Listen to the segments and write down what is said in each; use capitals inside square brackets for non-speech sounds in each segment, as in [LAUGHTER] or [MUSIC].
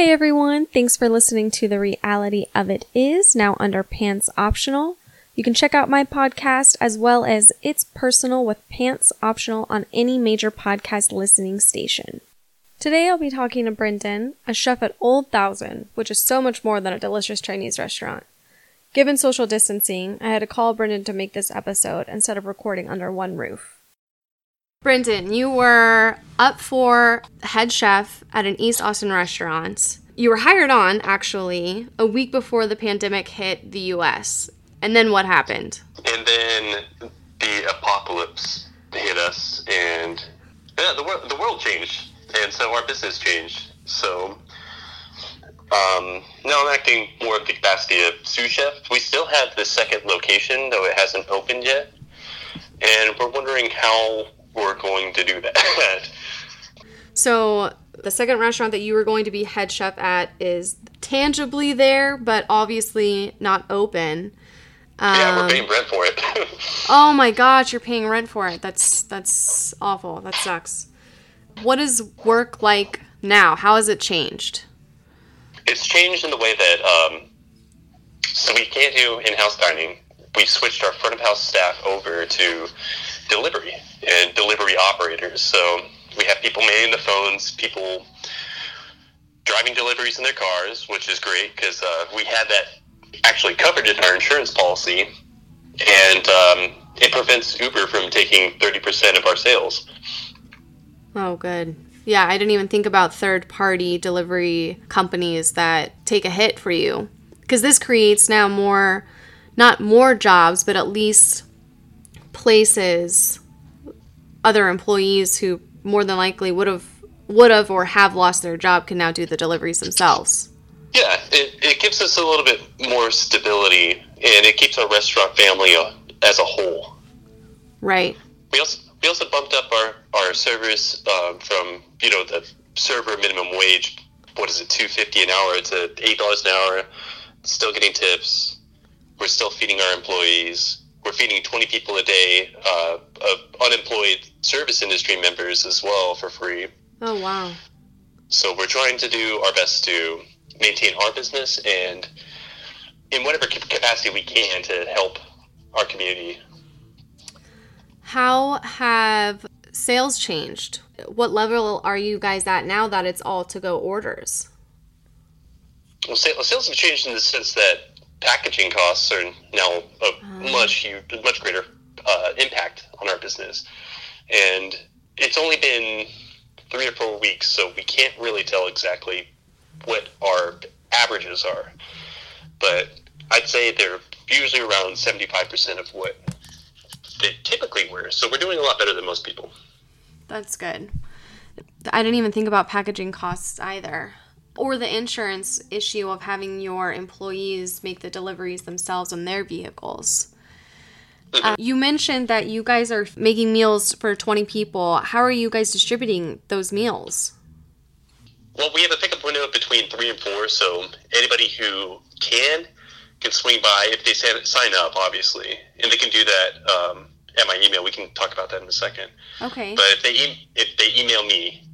Hey everyone, thanks for listening to The Reality of It Is, now under Pants Optional. You can check out my podcast as well as It's Personal with Pants Optional on any major podcast listening station. Today I'll be talking to Brendan, a chef at Old Thousand, which is so much more than a delicious Chinese restaurant. Given social distancing, I had to call Brendan to make this episode instead of recording under one roof. Brendan, you were up for head chef at an East Austin restaurant. You were hired on, actually, a week before the pandemic hit the US. And then what happened? And then the apocalypse hit us, and yeah, the, wor- the world changed. And so our business changed. So um, now I'm acting more of the capacity of sous chef. We still have the second location, though it hasn't opened yet. And we're wondering how we're going to do that. [LAUGHS] so the second restaurant that you were going to be head chef at is tangibly there, but obviously not open. Um, yeah, we're paying rent for it. [LAUGHS] oh my gosh, you're paying rent for it. That's that's awful. That sucks. What is work like now? How has it changed? It's changed in the way that um, so we can't do in-house dining. We switched our front of house staff over to delivery and delivery operators. So we have people manning the phones, people driving deliveries in their cars, which is great because uh, we had that actually covered in our insurance policy, and um, it prevents Uber from taking 30% of our sales. Oh, good. Yeah, I didn't even think about third party delivery companies that take a hit for you. Because this creates now more, not more jobs, but at least places other employees who more than likely would have would have or have lost their job can now do the deliveries themselves. Yeah, it, it gives us a little bit more stability and it keeps our restaurant family uh, as a whole. Right. We also we also bumped up our our servers um, from you know the server minimum wage. What is it, two fifty an hour to eight dollars an hour. Still getting tips. We're still feeding our employees we're feeding 20 people a day uh, of unemployed service industry members as well for free. Oh, wow. So we're trying to do our best to maintain our business and in whatever capacity we can to help our community. How have sales changed? What level are you guys at now that it's all to go orders? Well, sales have changed in the sense that packaging costs are now a mm. much huge, much greater uh, impact on our business, and it's only been three or four weeks, so we can't really tell exactly what our averages are. But I'd say they're usually around seventy-five percent of what they typically were. So we're doing a lot better than most people. That's good. I didn't even think about packaging costs either or the insurance issue of having your employees make the deliveries themselves on their vehicles. Uh, you mentioned that you guys are making meals for 20 people. How are you guys distributing those meals? Well, we have a pickup window between 3 and 4, so anybody who can can swing by if they sign up, obviously. And they can do that um, at my email. We can talk about that in a second. Okay. But if they, e- if they email me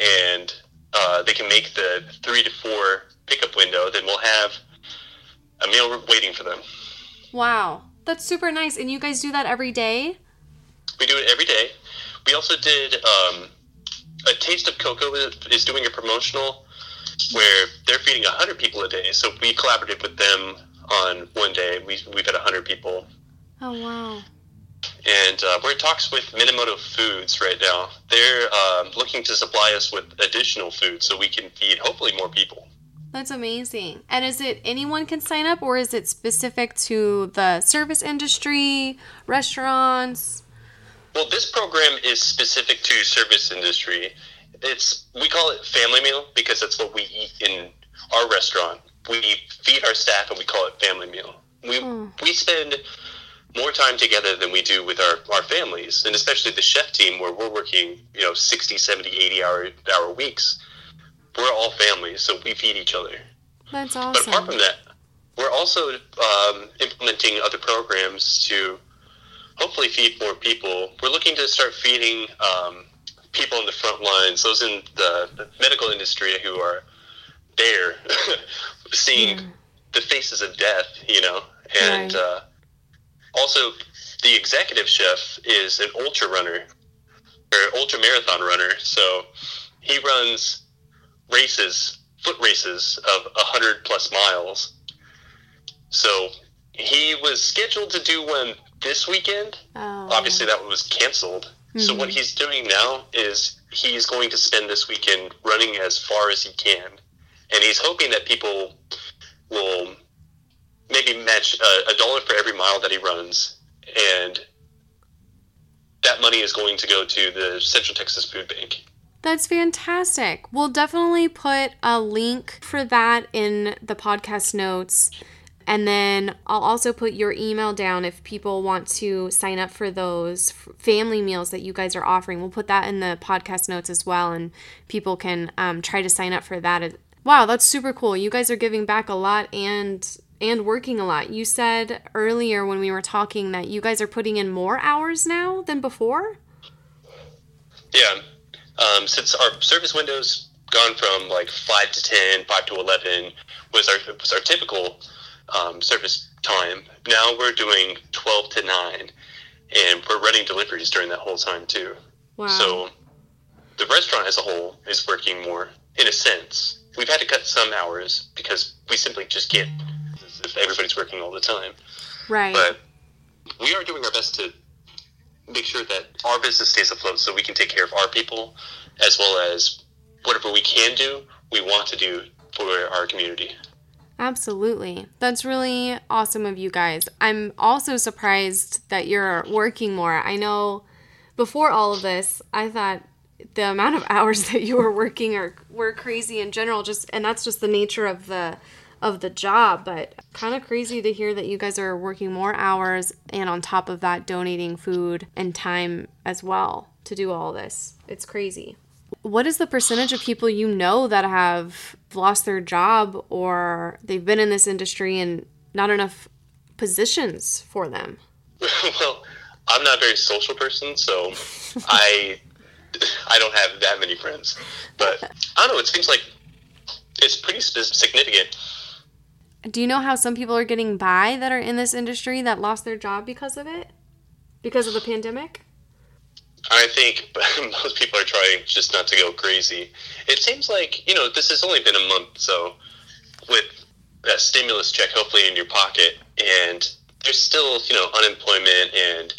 and they can make the three to four pickup window, then we'll have a meal waiting for them. Wow, that's super nice. And you guys do that every day? We do it every day. We also did um, a Taste of KoKo is doing a promotional where they're feeding 100 people a day. So we collaborated with them on one day. We, we've had 100 people. Oh, wow and uh, we're in talks with Minamoto Foods right now. They're um, looking to supply us with additional food so we can feed hopefully more people. That's amazing. And is it anyone can sign up, or is it specific to the service industry, restaurants? Well, this program is specific to service industry. It's we call it family meal because that's what we eat in our restaurant. We feed our staff and we call it family meal. We mm. we spend more time together than we do with our, our families and especially the chef team where we're working you know 60 70 80 hour hour weeks we're all families so we feed each other that's awesome but apart from that we're also um, implementing other programs to hopefully feed more people we're looking to start feeding um, people in the front lines those in the, the medical industry who are there, [LAUGHS] seeing Yeah. the faces of death, you know, and Right. uh, also the executive chef is an ultra runner or ultra marathon runner, so he runs races, foot races of a hundred plus miles. So he was scheduled to do one this weekend. Oh. Obviously, that one was canceled. Hmm. So what Mhm. he's doing now is he's going to spend this weekend running as far as he can, and he's hoping that people will maybe match a, a dollar for every mile that he runs, and that money is going to go to the Central Texas Food Bank. That's fantastic. We'll definitely put a link for that in the podcast notes. And then I'll also put your email down if people want to sign up for those family meals that you guys are offering. We'll put that in the podcast notes as well, and people can um, try to sign up for that. Wow, that's super cool. You guys are giving back a lot and and working a lot. You said earlier when we were talking that you guys are putting in more hours now than before. Yeah. Um, since our service windows gone from like five to 10, 5 to eleven was our was our typical um, service time. Now we're doing twelve to nine, and we're running deliveries during that whole time too. Wow. So the restaurant as a whole is working more in a sense. We've had to cut some hours because we simply just can't if everybody's working all the time. right. But we are doing our best to make sure that our business stays afloat so we can take care of our people as well as whatever we can do, we want to do for our community. Absolutely. That's really awesome of you guys. I'm also surprised that you're working more. I know before all of this, I thought the amount of [LAUGHS] hours that you were working are were crazy in general just and that's just the nature of the of the job, but kind of crazy to hear that you guys are working more hours and on top of that donating food and time as well to do all this. It's crazy. What is the percentage of people you know that have lost their job or they've been in this industry and not enough positions for them? [LAUGHS] well, I'm not a very social person, so [LAUGHS] I I don't have that many friends. But I don't know, it seems like it's pretty sp- significant. Do you know how some people are getting by that are in this industry that lost their job because of it? Because of the pandemic? I think [LAUGHS] most people are trying just not to go crazy. It seems like, you know, this has only been a month, so with that stimulus check hopefully in your pocket, and there's still, you know, unemployment, and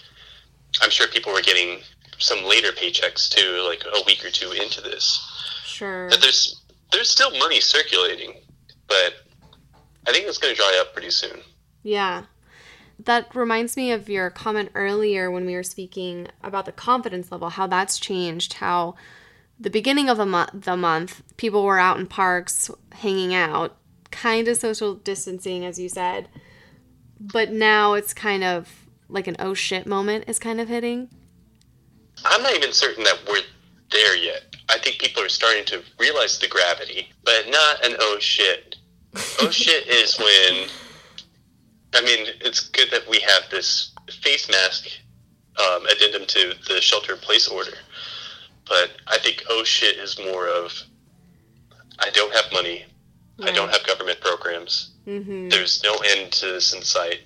I'm sure people were getting some later paychecks too, like a week or two into this. Sure. That there's there's still money circulating, but I think it's going to dry up pretty soon. Yeah. That reminds me of your comment earlier when we were speaking about the confidence level, how that's changed, how the beginning of a mo- the month, people were out in parks hanging out, kind of social distancing, as you said. But now it's kind of like an oh shit moment is kind of hitting. I'm not even certain that we're there yet. I think people are starting to realize the gravity, but not an oh shit. Oh shit is when. I mean, it's good that we have this face mask um, addendum to the shelter in place order, but I think oh shit is more of. I don't have money. I don't have government programs. Mm-hmm. There's no end to this in sight.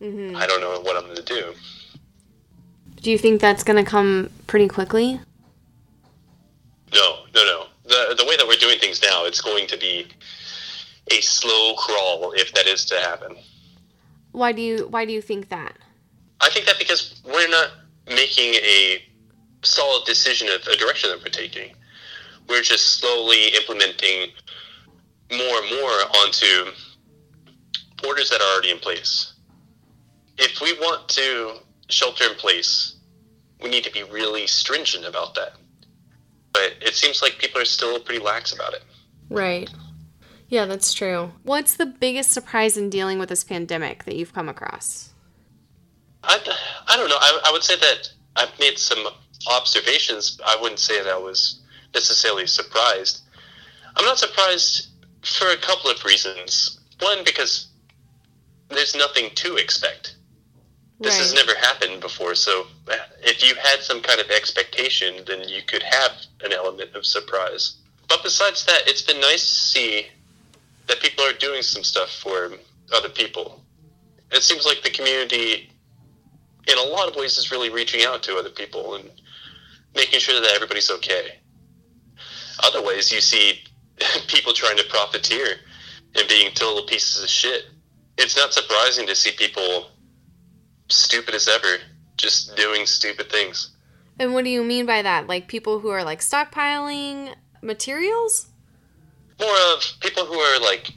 Mm-hmm. I don't know what I'm going to do. Do you think that's going to come pretty quickly? No, no, no. The the way that we're doing things now, it's going to be a slow crawl if that is to happen. Why do you why do you think that? I think that because we're not making a solid decision of a direction that we're taking. We're just slowly implementing more and more onto orders that are already in place. If we want to shelter in place, we need to be really stringent about that. But it seems like people are still pretty lax about it. Right. Yeah, that's true. What's the biggest surprise in dealing with this pandemic that you've come across? I, I don't know. I, I would say that I've made some observations. I wouldn't say that I was necessarily surprised. I'm not surprised for a couple of reasons. One, because there's nothing to expect. This has never happened before, so eh, if you had some kind of expectation, then you could have an element of surprise. But but besides that, it's been nice to see that people are doing some stuff for other people. It seems like the community, in a lot of ways, is really reaching out to other people and making sure that everybody's okay. Other ways, you see [LAUGHS] people trying to profiteer and being total pieces of shit. It's not surprising to see people stupid as ever, just doing stupid things. And what do you mean by that? Like people who are like stockpiling materials? More of people who are like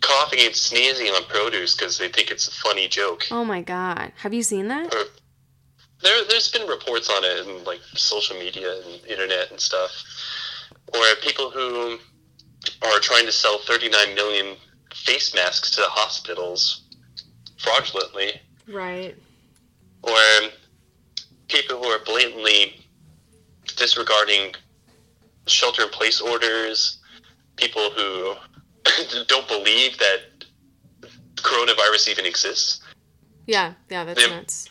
coughing and sneezing on produce because they think it's a funny joke. Oh my god. Have you seen that? Or there, there's been reports on it in like social media and internet and stuff. Or people who are trying to sell 39 million face masks to the hospitals fraudulently. Right. Or people who are blatantly disregarding shelter in place orders, people who [LAUGHS] don't believe that coronavirus even exists. Yeah, yeah, that's nuts.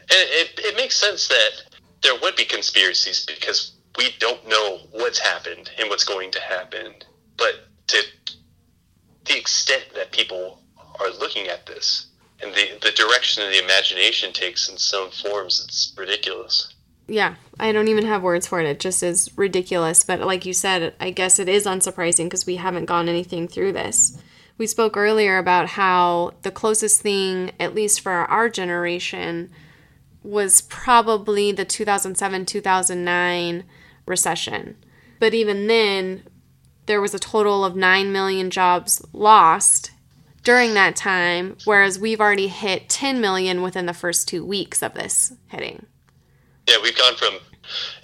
And it, it makes sense that there would be conspiracies because we don't know what's happened and what's going to happen. But to the extent that people are looking at this and the, the direction that the imagination takes in some forms, it's ridiculous. Yeah, I don't even have words for it. It just is ridiculous. But like you said, I guess it is unsurprising because we haven't gone anything through this. We spoke earlier about how the closest thing, at least for our generation, was probably the 2007 2009 recession. But even then, there was a total of 9 million jobs lost during that time, whereas we've already hit 10 million within the first two weeks of this hitting. Yeah, we've gone from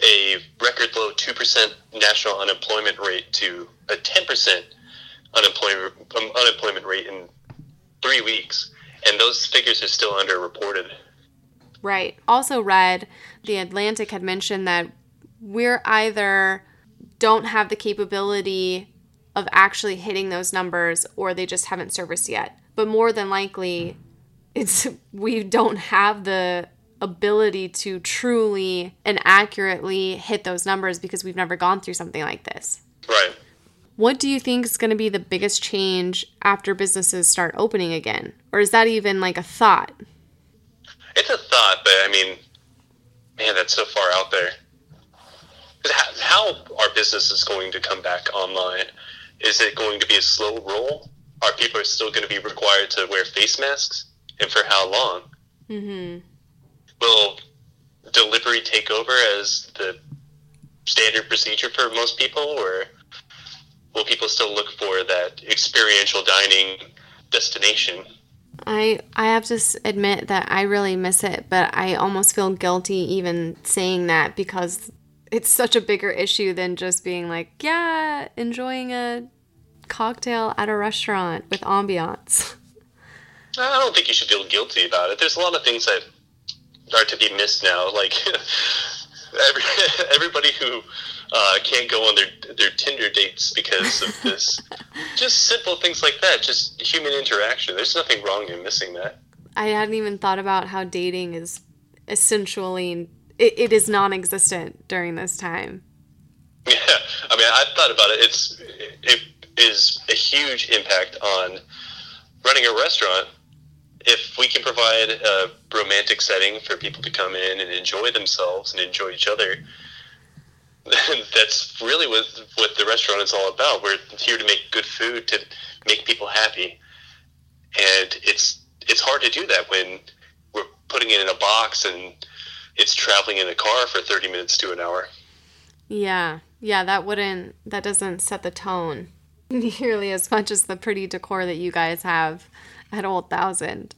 a record low 2% national unemployment rate to a 10% unemployment, um, unemployment rate in three weeks. And those figures are still underreported. Right. Also, read The Atlantic had mentioned that we're either don't have the capability of actually hitting those numbers or they just haven't serviced yet. But more than likely, it's we don't have the ability to truly and accurately hit those numbers because we've never gone through something like this. Right. What do you think is going to be the biggest change after businesses start opening again? Or is that even like a thought? It's a thought, but I mean, man, that's so far out there. How are businesses going to come back online? Is it going to be a slow roll? Are people still going to be required to wear face masks? And for how long? Mm-hmm will delivery take over as the standard procedure for most people, or will people still look for that experiential dining destination? I I have to admit that I really miss it, but I almost feel guilty even saying that because it's such a bigger issue than just being like, yeah, enjoying a cocktail at a restaurant with ambiance. I don't think you should feel guilty about it. There's a lot of things that are to be missed now. Like [LAUGHS] every, [LAUGHS] everybody who uh, can't go on their their Tinder dates because of [LAUGHS] this. just simple things like that. Just human interaction. There's nothing wrong in missing that. I hadn't even thought about how dating is essentially it, it is non-existent during this time. Yeah, I mean, I've thought about it. It's it is a huge impact on running a restaurant if we can provide a romantic setting for people to come in and enjoy themselves and enjoy each other, [LAUGHS] then that's really what what the restaurant is all about. We're here to make good food to make people happy, and it's it's hard to do that when we're putting it in a box and it's traveling in a car for 30 minutes to an hour. Yeah. Yeah, that wouldn't that doesn't set the tone [LAUGHS] nearly as much as the pretty decor that you guys have at Old Thousand.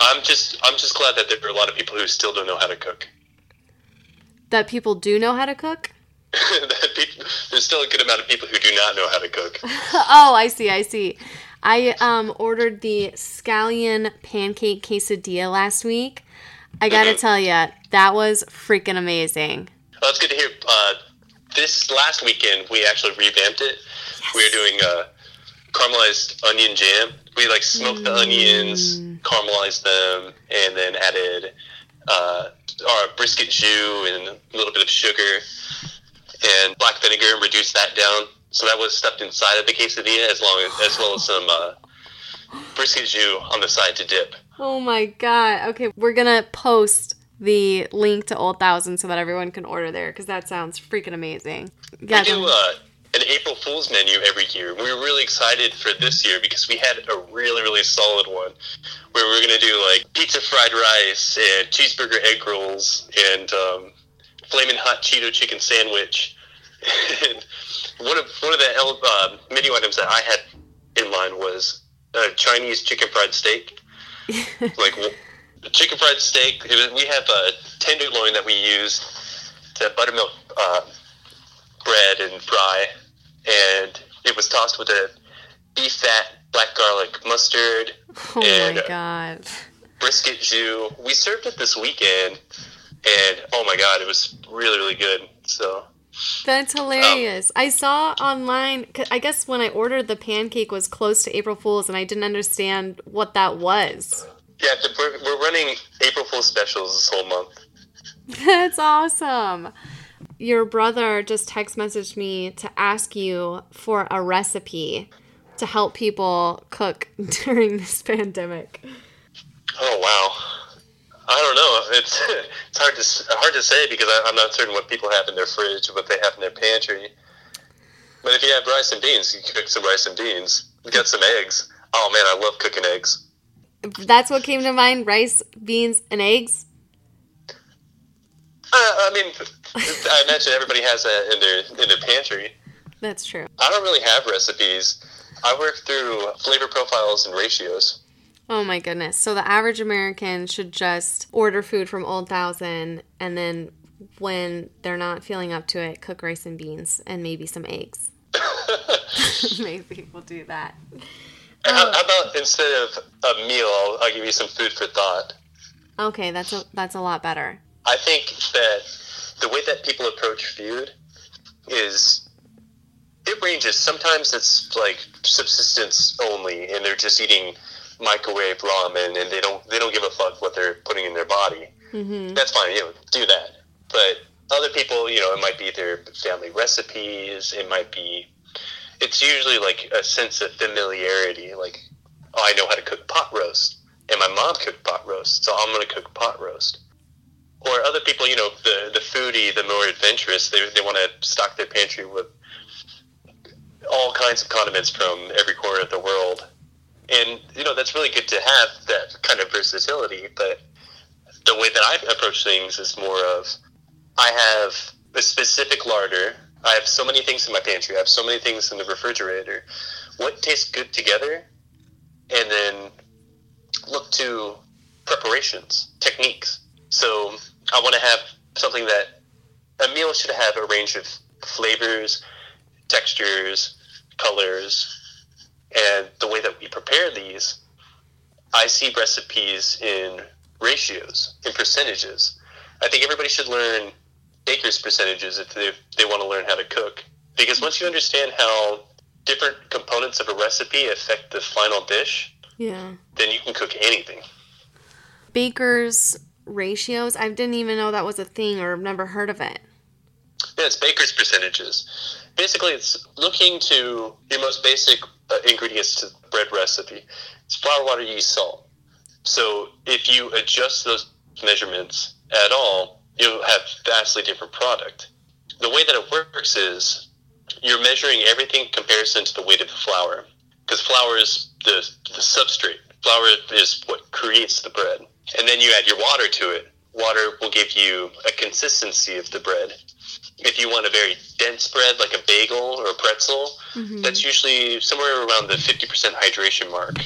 I'm just I'm just glad that there are a lot of people who still don't know how to cook. That people do know how to cook. [LAUGHS] [LAUGHS] people, there's still a good amount of people who do not know how to cook. [LAUGHS] oh, I see, I see. I um ordered the scallion pancake quesadilla last week. I gotta mm-hmm. tell you, that was freaking amazing. Oh, that's good to hear. Uh, this last weekend, we actually revamped it. Yes. We were doing uh, caramelized onion jam. We like smoked mm. the onions, mm. caramelized them, and then added uh, our brisket jus and a little bit of sugar. and black vinegar and reduced that down. So that was stuffed inside of the quesadilla, as long as, as well as some uh, brisket jus on the side to dip. Oh my god. Okay, we're gonna post the link to Old Thousand so that everyone can order there because that sounds freaking amazing. Yeah, we do uh, an April Fool's menu every year. We were really excited for this year because we had a really, really solid one where we are going to do like pizza fried rice and cheeseburger egg rolls and um, flaming hot Cheeto chicken sandwich. [LAUGHS] and one of one of the uh, menu items that I had in mind was a Chinese chicken fried steak. [LAUGHS] like chicken fried steak. Was, we have a tenderloin that we use to buttermilk uh, bread and fry, and it was tossed with a beef fat, black garlic mustard, oh and my god, brisket jus. We served it this weekend, and oh my god, it was really really good. So. That's hilarious. Um, I saw online, I guess when I ordered the pancake was close to April Fool's and I didn't understand what that was. Yeah, we're, we're running April Fool's specials this whole month. [LAUGHS] That's awesome. Your brother just text messaged me to ask you for a recipe to help people cook [LAUGHS] during this pandemic. Oh wow! I don't know. It's [LAUGHS] it's hard to hard to say because I, am not certain what people have in their fridge, what they have in their pantry. But if you have rice and beans, you can cook some rice and beans. Get some eggs. Oh man, I love cooking eggs. That's what came to mind: rice, beans, and eggs. Uh, I mean, I imagine everybody has that in their in their pantry. That's true. I don't really have recipes. I work through flavor profiles and ratios. Oh my goodness. So the average American should just order food from Old Thousand and then when they're not feeling up to it, cook rice and beans and maybe some eggs. [LAUGHS] [LAUGHS] maybe we'll do that. How, how, about instead of a meal, I'll, I'll give you some food for thought. Okay, that's a that's a lot better. I think that the way that people approach food is it ranges. Sometimes it's like subsistence only, and they're just eating microwave ramen, and they don't they don't give a fuck what they're putting in their body. Mm-hmm. That's fine, you know, do that. But other people, you know, it might be their family recipes. It might be. It's usually like a sense of familiarity, like, oh, I know how to cook pot roast, and my mom cooked pot roast, so I'm going to cook pot roast. Or other people, you know, the the foodie, the more adventurous, they they want to stock their pantry with all kinds of condiments from every corner of the world and you know that's really good to have that kind of versatility. But the way that I approach things is more of I have a specific larder. I have so many things in my pantry. I have so many things in the refrigerator. What tastes good together, and then look to preparations, techniques. So I want to have something that a meal should have a range of flavors, textures, colors, and the way that we prepare these, I see recipes in ratios, in percentages. I think everybody should learn baker's percentages if they, they want to learn how to cook. Because once you understand how different components of a recipe affect the final dish, yeah, then you can cook anything. Baker's ratios, I didn't even know that was a thing or never heard of it. Yeah, it's baker's percentages. Basically, it's looking to your most basic uh, ingredients to bread recipe. It's flour, water, yeast, salt. So if you adjust those measurements at all, you'll have vastly different product. The way that it works is you're measuring everything in comparison to the weight of the flour, because flour is the, the substrate. Flour is what creates the bread. And then you add your water to it. Water will give you a consistency of the bread if you want a very dense bread like a bagel or a pretzel, mm-hmm. that's usually somewhere around the 50% hydration mark.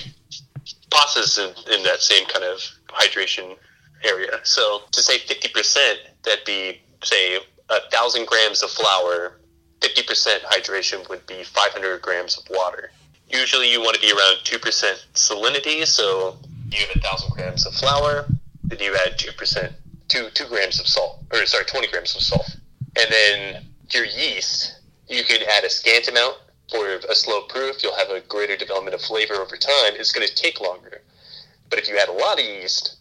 Pasta's in, in that same kind of hydration area. So to say 50%, that'd be, say, a thousand grams of flour, 50% hydration would be 500 grams of water. Usually you want to be around 2% salinity, so you have a thousand grams of flour, then you add 2%, two, two grams of salt, or sorry, 20 grams of salt. And then your yeast, you can add a scant amount for a slow proof. You'll have a greater development of flavor over time. It's going to take longer. But if you add a lot of yeast,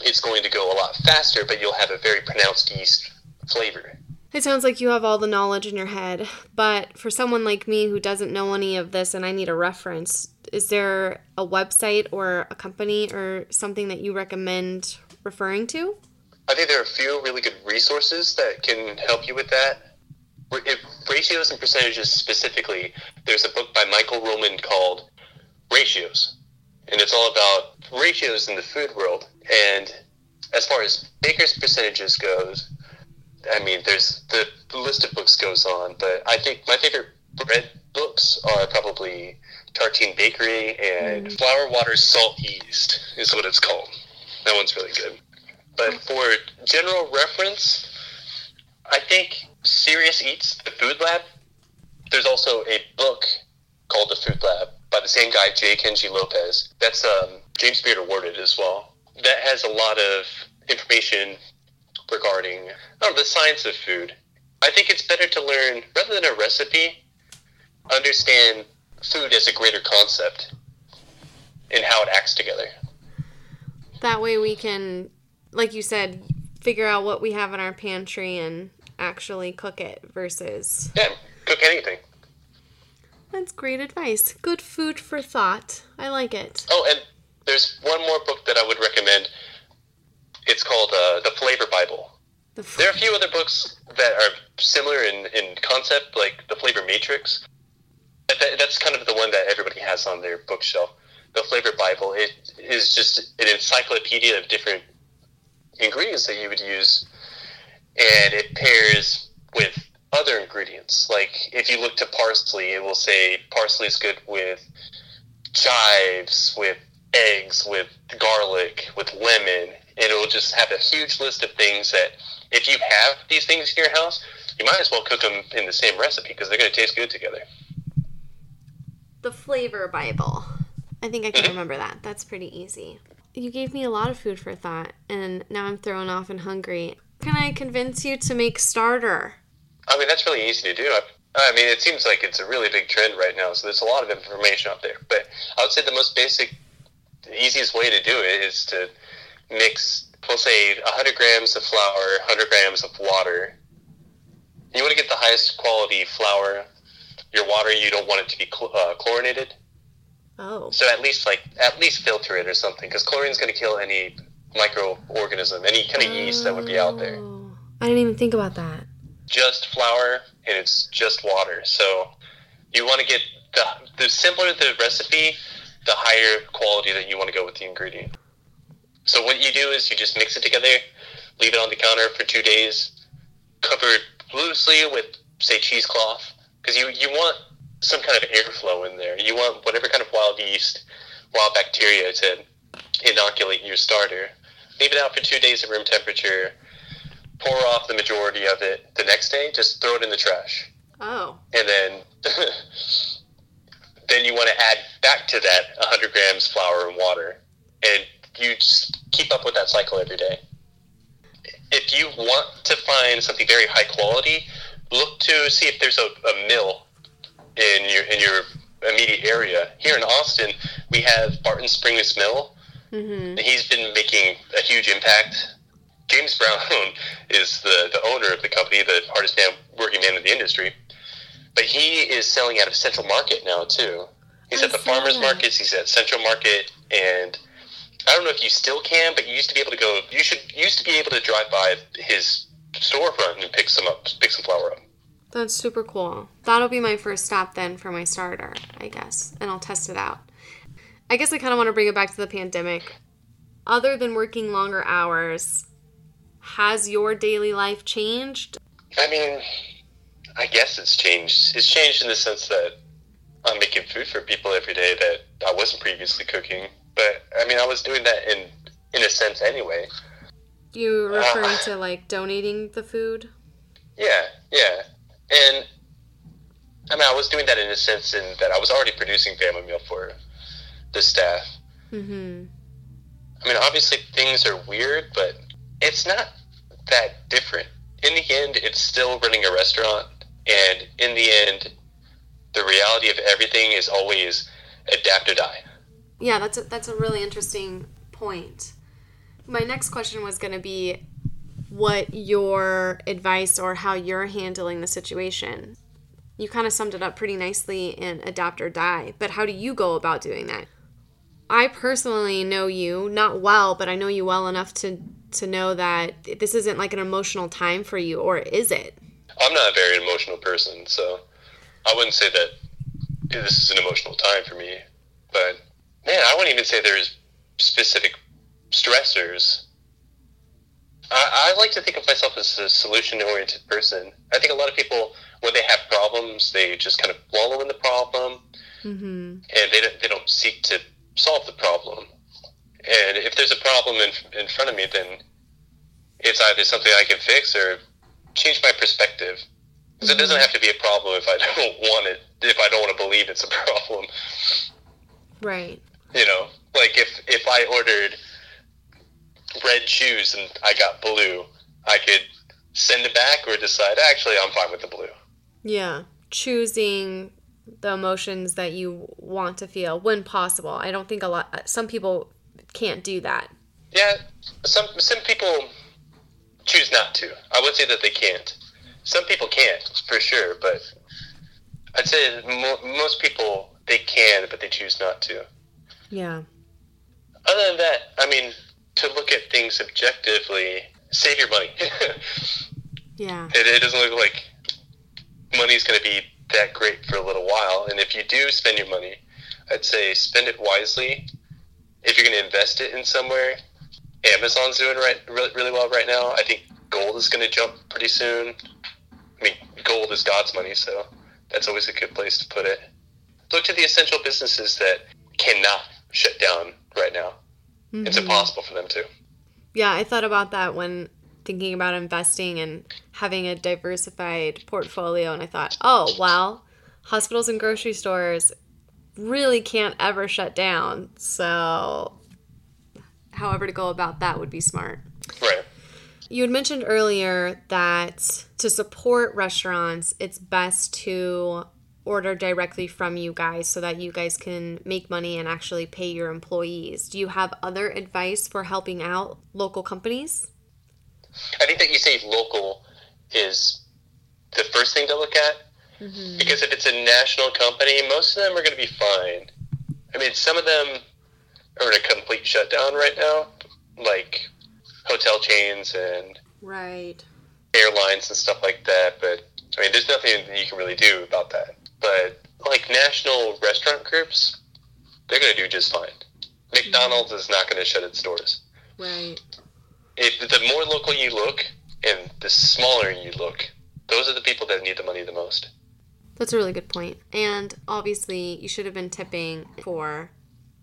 it's going to go a lot faster, but you'll have a very pronounced yeast flavor. It sounds like you have all the knowledge in your head, but for someone like me who doesn't know any of this and I need a reference, is there a website or a company or something that you recommend referring to? I think there are a few really good resources that can help you with that. If ratios and percentages specifically, there's a book by Michael Ruhlman called Ratios, and it's all about ratios in the food world. And as far as baker's percentages goes, I mean, there's the, list of books goes on, but I think my favorite bread are probably Tartine Bakery and mm. Flour, Water, Salt, Yeast is what it's called. That one's really good. But for general reference, I think Serious Eats, The Food Lab. There's also a book called The Food Lab by the same guy, J. Kenji Lopez. That's um, James Beard awarded as well. That has a lot of information regarding know, the science of food. I think it's better to learn, rather than a recipe, understand food as a greater concept and how it acts together. That way we can, like you said, figure out what we have in our pantry and actually cook it versus. Yeah, cook anything. That's great advice. Good food for thought. I like it. Oh, and there's one more book that I would recommend. It's called uh, The Flavor Bible. The fl- there are a few other books that are similar in, in concept, like The Flavor Matrix. That, that's kind of the one that everybody has on their bookshelf. The Flavor Bible. It is just an encyclopedia of different ingredients that you would use, and it pairs with other ingredients. Like if you look to parsley, it will say parsley is good with chives, with eggs, with garlic, with lemon, and it will just have a huge list of things that if you have these things in your house, you might as well cook them in the same recipe because they're going to taste good together. The flavor Bible. I think I can remember that. That's pretty easy. You gave me a lot of food for thought, and now I'm thrown off and hungry. Can I convince you to make starter? I mean, that's really easy to do. I, I mean, it seems like it's a really big trend right now, so there's a lot of information out there. But I would say the most basic, the easiest way to do it is to mix we'll say 100 grams of flour, 100 grams of water. You want to get the highest quality flour. Your water, you don't want it to be cl- uh, chlorinated. Oh. So at least like at least filter it or something, because chlorine is going to kill any microorganism, any kind of oh. yeast that would be out there. Oh. I didn't even think about that. Just flour and it's just water. So you want to get the the simpler the recipe, the higher quality that you want to go with the ingredient. So what you do is you just mix it together, leave it on the counter for two days, cover it loosely with say cheesecloth because you you want some kind of airflow in there. You want whatever kind of wild yeast, wild bacteria to inoculate your starter. Leave it out for two days at room temperature. Pour off the majority of it. The next day, just throw it in the trash. Oh. And then [LAUGHS] then you want to add back to that 100 grams flour and water and you just keep up with that cycle every day. If you want to find something very high quality, look to see if there's a, a mill in your in your immediate area. Here in Austin, we have Barton Springs Mill. Mm-hmm. He's been making a huge impact. James Brown [LAUGHS] is the, the owner of the company, the hardest man working man in the industry. But he is selling out of Central Market now too. He's I at the farmers that. markets. He's at Central Market, and I don't know if you still can, but you used to be able to go. You should used to be able to drive by his storefront and pick some up, pick some flour up. That's super cool. That'll be my first stop then for my starter, I guess, and I'll test it out. I guess I kind of want to bring it back to the pandemic. Other than working longer hours, has your daily life changed? I mean, I guess it's changed. It's changed in the sense that I'm making food for people every day that I wasn't previously cooking. But I mean, I was doing that in in a sense anyway. You referring uh, to like donating the food? Yeah, yeah, and I mean, I was doing that in a sense in that I was already producing family meal for the staff. Mm-hmm. I mean, obviously things are weird, but it's not that different. In the end, it's still running a restaurant, and in the end, the reality of everything is always adapt or die. Yeah, that's a, that's a really interesting point. My next question was going to be what your advice or how you're handling the situation. You kind of summed it up pretty nicely in Adapt or Die, but how do you go about doing that? I personally know you, not well, but I know you well enough to to know that this isn't like an emotional time for you, or is it? I'm not a very emotional person, so I wouldn't say that this is an emotional time for me. But man, I wouldn't even say there's specific stressors. I, I like to think of myself as a solution oriented person. I think a lot of people, when they have problems, they just kind of wallow in the problem, mm-hmm. and they don't, they don't seek to solve the problem. And if there's a problem in, in front of me, then it's either something I can fix or change my perspective. Because mm-hmm. it doesn't mm-hmm. have to be a problem if I [LAUGHS] don't want it, if I don't want to believe it's a [LAUGHS] problem. Right. You know, like if if I ordered red shoes and I got blue, I could send it back or decide actually I'm fine with the blue. Yeah, choosing the emotions that you want to feel when possible. I don't think a lot some people can't do that. Yeah, some some people choose not to. I would say that they can't. Some people can't for sure, but I'd say mo- most people they can, but they choose not to. Yeah. Other than that, I mean, to look at things objectively, save your money. [LAUGHS] yeah. It, it doesn't look like money's going to be that great for a little while, and if you do spend your money, I'd say spend it wisely. If you're going to invest it in somewhere, Amazon's doing right really, really well right now. I think gold is going to jump pretty soon. I mean, gold is God's money, so that's always a good place to put it. Look to the essential businesses that cannot shut down right now. Mm-hmm. It's impossible for them to. Yeah, I thought about that when thinking about investing and having a diversified portfolio, and I thought, oh, well, hospitals and grocery stores really can't ever shut down. So, however to go about that would be smart. Right. You had mentioned earlier that to support restaurants, it's best to order directly from you guys so that you guys can make money and actually pay your employees. Do you have other advice for helping out local companies? I think that you say local is the first thing to look at mm-hmm. because if it's a national company, most of them are going to be fine. I mean, some of them are in a complete shutdown right now, like hotel chains and right airlines and stuff like that. But I mean, there's nothing you can really do about that. But like national restaurant groups, they're going to do just fine. McDonald's is not going to shut its doors. Right. If the more local you look and the smaller you look, those are the people that need the money the most. That's a really good point. And obviously, you should have been tipping for,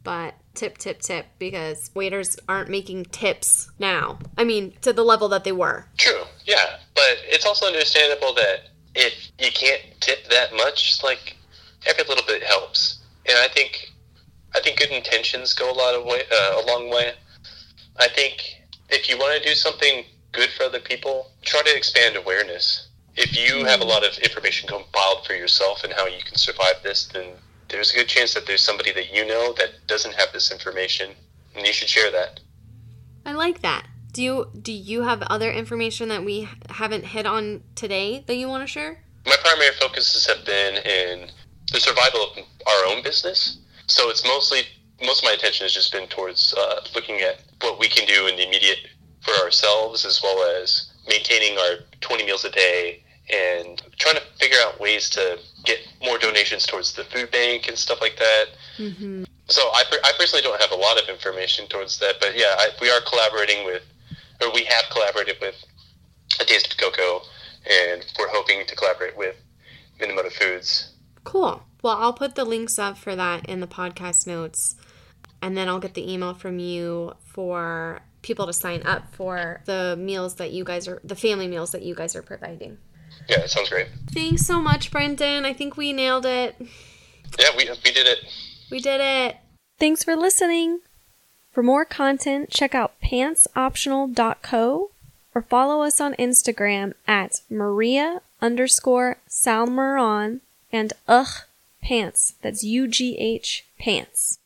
but tip, tip, tip, because waiters aren't making tips now. I mean, to the level that they were. True, yeah. But it's also understandable that if you can't tip that much, like every little bit helps. And I think I think good intentions go a lot of way uh, a long way. I think if you want to do something good for other people, try to expand awareness. If you have a lot of information compiled for yourself and how you can survive this, then there's a good chance that there's somebody that you know that doesn't have this information, and you should share that. I like that. Do you do you have other information that we haven't hit on today that you want to share? My primary focuses have been in the survival of our own business. So it's mostly most of my attention has just been towards uh, looking at what we can do in the immediate for ourselves, as well as maintaining our 20 meals a day and trying to figure out ways to get more donations towards the food bank and stuff like that. Mm-hmm. So I, I personally don't have a lot of information towards that, but yeah, I, we are collaborating with or we have collaborated with A Taste of KoKo, and we're hoping to collaborate with Minamoto Foods. Cool. Well, I'll put the links up for that in the podcast notes, and then I'll get the email from you for people to sign up for the meals that you guys are, the family meals that you guys are providing. Yeah, that sounds great. Thanks so much, Brendan. I think we nailed it. Yeah, we, we did it. We did it. Thanks for listening. For more content, check out pantsoptional.co or follow us on Instagram at Maria underscore Salmeron and Ugh Pants. That's U G H Pants.